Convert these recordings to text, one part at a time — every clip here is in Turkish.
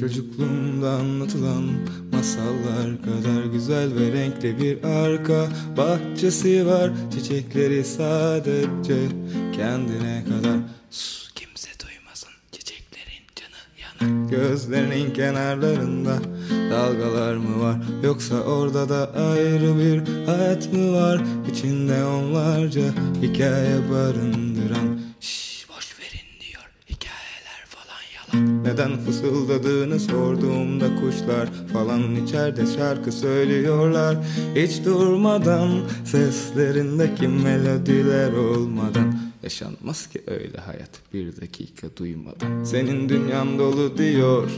Çocukluğumda anlatılan masallar kadar güzel ve renkli bir arka bahçesi var. Çiçekleri sadece kendine kadar. Sus kimse duymasın çiçeklerin canı yanar Gözlerinin kenarlarında dalgalar mı var? Yoksa orada da ayrı bir hayat mı var? İçinde onlarca hikaye barındıran Şşş boş verin diyor hikayeler falan yalan Neden fısıldadığını sorduğumda kuşlar falan içeride şarkı söylüyorlar. Hiç durmadan seslerindeki melodiler olmadan. Yaşanmaz ki öyle hayat bir dakika duymadan. Senin dünyan dolu diyor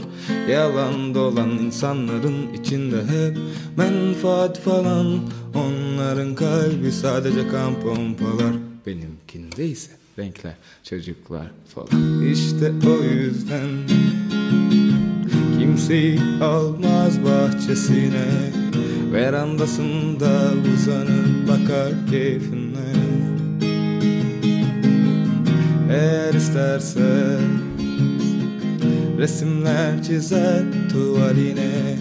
Yalan dolan insanların içinde hep menfaat falan. Onların kalbi sadece kan pompalar. Benimkinde ise renkler çocuklar falan. İşte o yüzden Kimseyi almaz bahçesine. Verandasında uzanıp bakar keyfine. Eğer isterse Resimler çizer tuvaline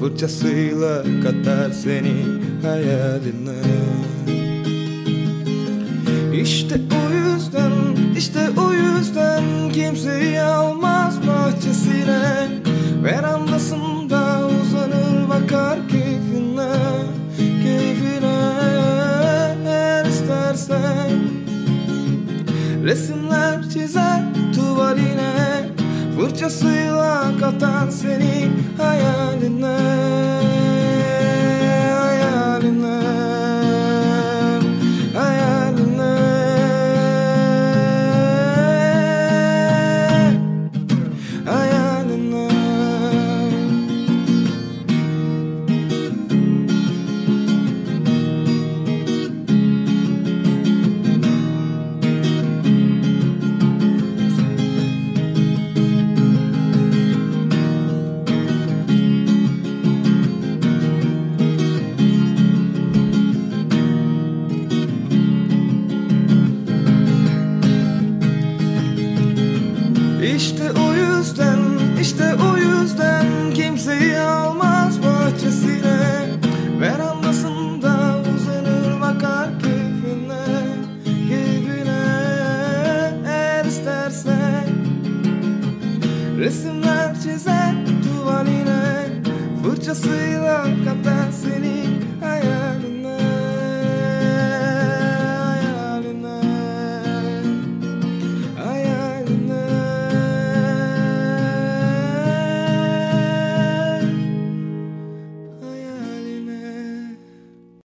Fırçasıyla katar seni hayaline İşte o yüzden, işte o yüzden Kimseyi almaz bahçesine. Verandasında uzanır bakar keyfine Keyfine eğer istersen Resimler çizer tuvaline Fırçasıyla katar seni hayaline İşte o yüzden, işte o yüzden kimseyi almaz bahçesine. Verandasında uzanır bakar keyfine, keyfine eğer isterse. Resimler çizer tuvaline Fırçasıyla